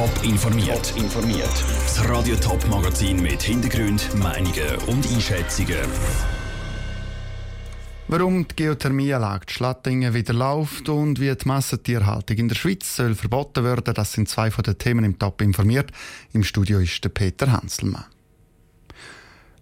Top informiert. informiert. Das Radio Top Magazin mit Hintergrund, Meinungen und Einschätzungen. Warum die Geothermieanlage Schlattingen wieder läuft und wie die Massentierhaltung in der Schweiz soll verboten werden, das sind zwei von den Themen im Top informiert. Im Studio ist der Peter Hanselmann.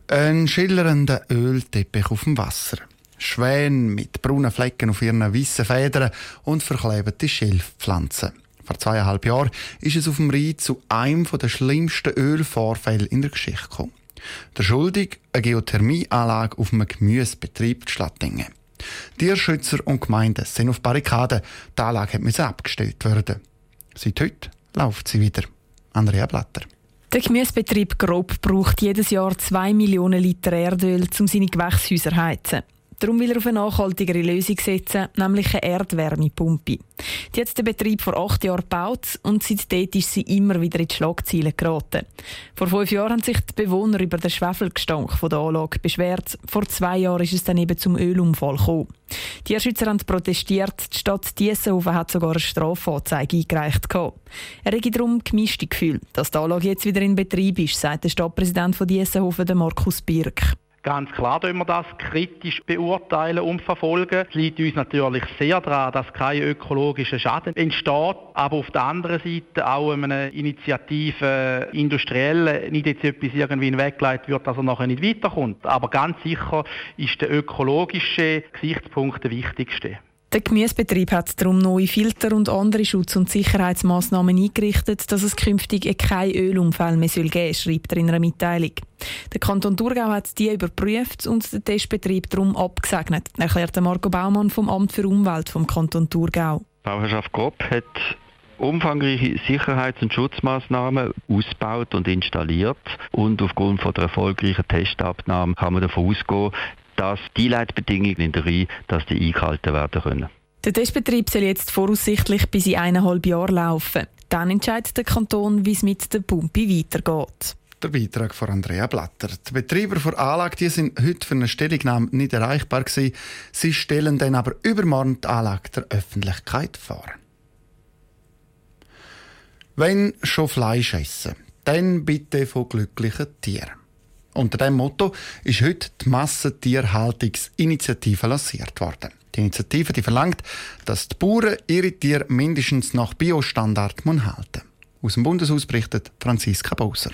Ein schillernder Ölteppich auf dem Wasser. Schwäne mit braunen Flecken auf ihren weißen Federn und verklebte Schilfpflanzen. Vor zweieinhalb Jahren ist es auf dem Rhein zu einem der schlimmsten Ölvorfälle in der Geschichte gekommen. Der Schuldig eine Geothermieanlage auf einem Gemüsebetrieb Schlattingen. Tierschützer und Gemeinden sind auf Barrikaden. Die Anlage musste abgestellt werden. Seit heute läuft sie wieder. Andrea Blatter. Der Gemüsebetrieb Grob braucht jedes Jahr 2 Millionen Liter Erdöl, um seine Gewächshäuser zu heizen. Darum will er auf eine nachhaltigere Lösung setzen, nämlich eine Erdwärmepumpe. Die hat der Betrieb vor acht Jahren gebaut und seitdem ist sie immer wieder in die Schlagzeilen geraten. Vor fünf Jahren haben sich die Bewohner über den Schwefelgestank der Anlage beschwert. Vor zwei Jahren ist es dann eben zum Ölunfall gekommen. Die Tierschützer haben protestiert. Die Stadt Diessenhofen hat sogar eine Strafanzeige eingereicht. Er rege darum gemischte Gefühl, dass die Anlage jetzt wieder in Betrieb ist, sagt der Stadtpräsident von Diessenhofen, Markus Birk. Ganz klar wenn wir das kritisch beurteilen und verfolgen. Es liegt uns natürlich sehr daran, dass kein ökologischer Schaden entsteht, aber auf der anderen Seite auch eine Initiative industriell nicht jetzt etwas irgendwie hinweggeleitet wird, dass er nachher nicht weiterkommt. Aber ganz sicher ist der ökologische Gesichtspunkt der wichtigste. Der Gemüsebetrieb hat darum neue Filter und andere Schutz- und Sicherheitsmaßnahmen eingerichtet, dass es künftig kein Ölunfall mehr geben soll, schreibt er in einer Mitteilung. Der Kanton Thurgau hat die überprüft und den Testbetrieb darum abgesegnet, erklärte Marco Baumann vom Amt für Umwelt vom Kanton Thurgau. Die Bauherrschaft Grob hat umfangreiche Sicherheits- und Schutzmaßnahmen ausgebaut und installiert und aufgrund von der erfolgreichen Testabnahme kann man davon ausgehen, dass die Leitbedingungen in der Reihe, dass die eingehalten werden können. Der Testbetrieb soll jetzt voraussichtlich bis in eineinhalb Jahren laufen. Dann entscheidet der Kanton, wie es mit der Pumpe weitergeht. Der Beitrag von Andrea Blatter. Die Betreiber der Anlage die sind heute für eine Stellungnahme nicht erreichbar gewesen. Sie stellen dann aber übermorgen die Anlage der Öffentlichkeit vor. Wenn schon Fleisch essen, dann bitte von glücklichen Tieren. Unter diesem Motto ist heute die Massentierhaltungsinitiative lanciert worden. Die Initiative die verlangt, dass die Bauern ihre Tiere mindestens nach Biostandard halten Aus dem Bundeshaus berichtet Franziska Bowser.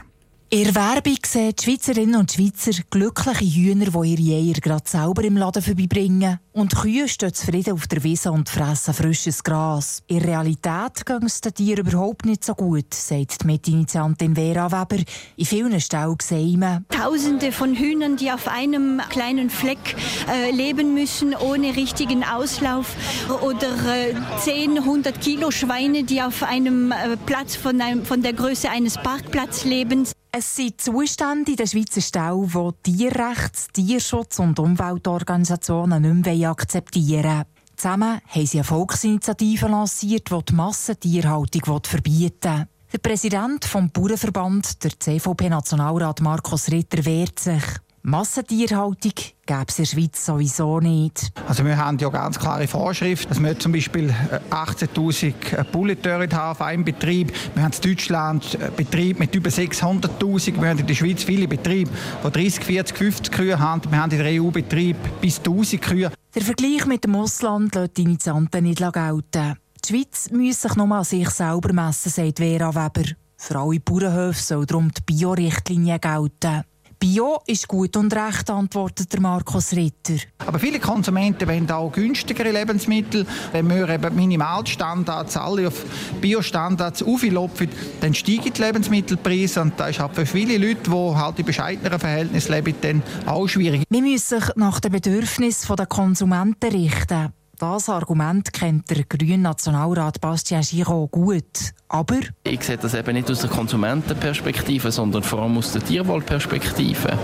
In der Werbung sehen die Schweizerinnen und Schweizer glückliche Hühner, die ihre Eier gerade selber im Laden vorbeibringen. Und Kühe stehen zufrieden auf der Wiese und fressen frisches Gras. In Realität geht es den Tieren überhaupt nicht so gut, sagt die Mitinitiantin Vera Weber. In vielen Ställen sehen wir Tausende von Hühnern, die auf einem kleinen Fleck äh, leben müssen, ohne richtigen Auslauf. Oder äh, 10, 100 Kilo Schweine, die auf einem äh, Platz von, einem, von der Größe eines Parkplatzes leben. Es sind Zustände in den Schweizer Ställen, die Tierrechts-, Tierschutz- und Umweltorganisationen nicht mehr akzeptieren wollen. Zusammen haben sie eine Volksinitiative lanciert, die die Massentierhaltung verbieten will. Der Präsident des Bauernverband, der CVP-Nationalrat Markus Ritter, wehrt sich. Massentierhaltung gäbe es in der Schweiz sowieso nicht. Also wir haben ja ganz klare Vorschriften, dass wir zum Beispiel 18'000 äh, Bulletöre haben auf einem Betrieb. Wir haben in Deutschland äh, Betriebe mit über 600'000. Wir haben in der Schweiz viele Betriebe, die 30, 40, 50 Kühe haben. Wir haben in der EU Betriebe bis 1000 Kühe. Der Vergleich mit dem Ausland lässt die Initianten nicht gelten. Die Schweiz muss sich nur an sich selber messen, sagt Vera Weber. Für alle Bauernhöfe soll darum die Bio-Richtlinie gelten. Bio ist gut und recht, antwortet der Markus Ritter. Aber viele Konsumenten wollen auch günstigere Lebensmittel. Wenn wir eben Minimalstandards alle auf Biostandards auflopfen, dann steigen die Lebensmittelpreise. Und das ist halt für viele Leute, die halt in bescheideneren Verhältnissen leben, dann auch schwierig. Wir müssen sich nach den Bedürfnissen der Konsumenten richten. Das Argument kennt der grüne Nationalrat Bastien Giraud gut. Aber ich sehe das eben nicht aus der Konsumentenperspektive, sondern vor allem aus der Tierwohlperspektive.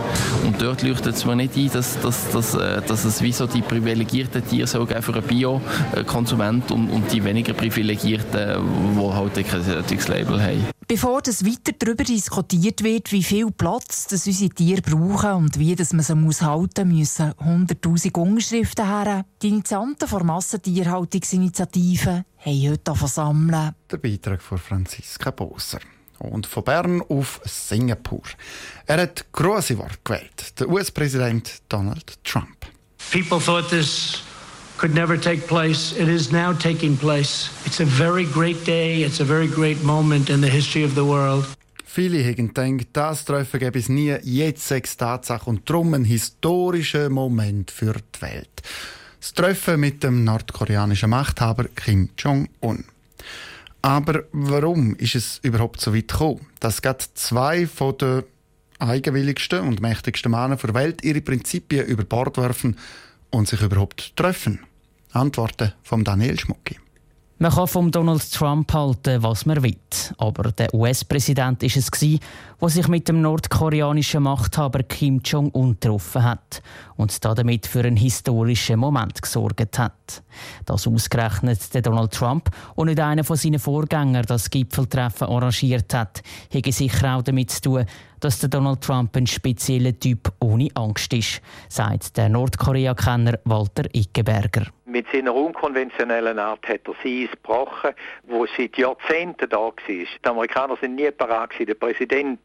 Und dort leuchtet es mir nicht ein, dass, dass, dass, äh, dass es wie so die privilegierten Tiere so für einen Bio-Konsument und, und die weniger privilegierten, die halt kein solches Label haben. Bevor das weiter darüber diskutiert wird, wie viel Platz das unsere Tiere brauchen und wie das man sie muss halten muss, müssen 100'000 Unterschriften her. Die Initianten der Massentierhaltungsinitiative haben heute versammeln. Der Beitrag von Franziska Boser. Und von Bern auf Singapur. Er hat große Worte gewählt. Der US-Präsident Donald Trump. People thought this could never take place. It is now taking place. It's a very great day. It's a very great moment in the history of the world. Viele haben gedacht, das Treffen gäbe es nie. Jetzt sechs Tatsache und darum ein historischer Moment für die Welt. Das Treffen mit dem nordkoreanischen Machthaber Kim Jong-un. Aber warum ist es überhaupt so weit gekommen, dass gerade zwei von den eigenwilligsten und mächtigsten Männer der Welt ihre Prinzipien über Bord werfen und sich überhaupt treffen? Antworten von Daniel Schmucki. Man kann vom Donald Trump halten, was man will. Aber der US-Präsident ist es der sich mit dem nordkoreanischen Machthaber Kim Jong-un getroffen hat und damit für einen historischen Moment gesorgt hat. Dass ausgerechnet der Donald Trump und nicht einer von seinen Vorgängern das Gipfeltreffen arrangiert hat, hätte sicher auch damit zu tun, dass der Donald Trump ein spezieller Typ ohne Angst ist, sagt der Nordkorea-Kenner Walter Ickeberger. Mit seiner unkonventionellen Art hat er sie gebrochen, wo seit Jahrzehnten da war. Die Amerikaner sind nie bereit den Präsident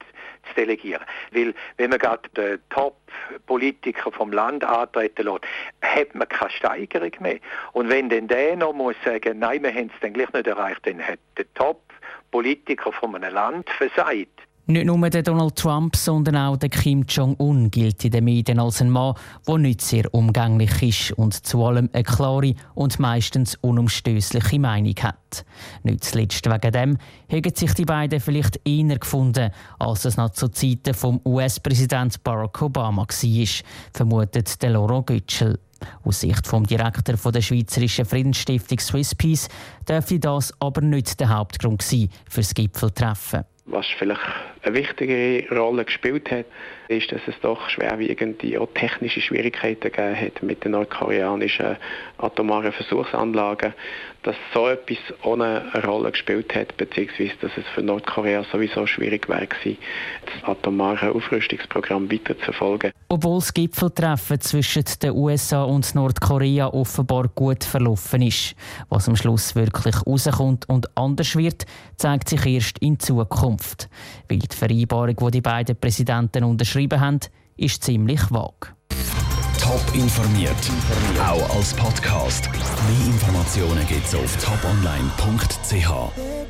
zu delegieren. Weil, wenn man gerade den Top-Politiker vom Land antreten lässt, hat man keine Steigerung mehr. Und wenn dann der noch muss sagen, nein, wir haben es dann gleich nicht erreicht, dann hat der Top-Politiker von einem Land versagt. Nicht nur der Donald Trump, sondern auch der Kim Jong-un gilt in den Medien als ein Mann, der nicht sehr umgänglich ist und zu allem eine klare und meistens unumstößliche Meinung hat. Nicht zuletzt wegen dem haben sich die beiden vielleicht eher gefunden, als es noch zu Zeiten vom US-Präsident Barack Obama war, vermutet der Laurent Götschel. Aus Sicht vom Direktor der Schweizerischen Friedensstiftung Swiss Peace dürfte das aber nicht der Hauptgrund sein für das Gipfeltreffen. Was vielleicht eine wichtige Rolle gespielt hat, ist, dass es doch schwerwiegende auch technische Schwierigkeiten gegeben hat mit den nordkoreanischen atomaren Versuchsanlagen, dass so etwas ohne eine Rolle gespielt hat, beziehungsweise dass es für Nordkorea sowieso schwierig wäre das atomare Aufrüstungsprogramm weiterzuverfolgen. Obwohl das Gipfeltreffen zwischen den USA und Nordkorea offenbar gut verlaufen ist. Was am Schluss wirklich rauskommt und anders wird, zeigt sich erst in Zukunft. Weil die Vereinbarung, die die beiden Präsidenten unterschrieben haben, ist ziemlich vage. Top informiert, auch als Podcast. Mehr Informationen gibt es auf toponline.ch.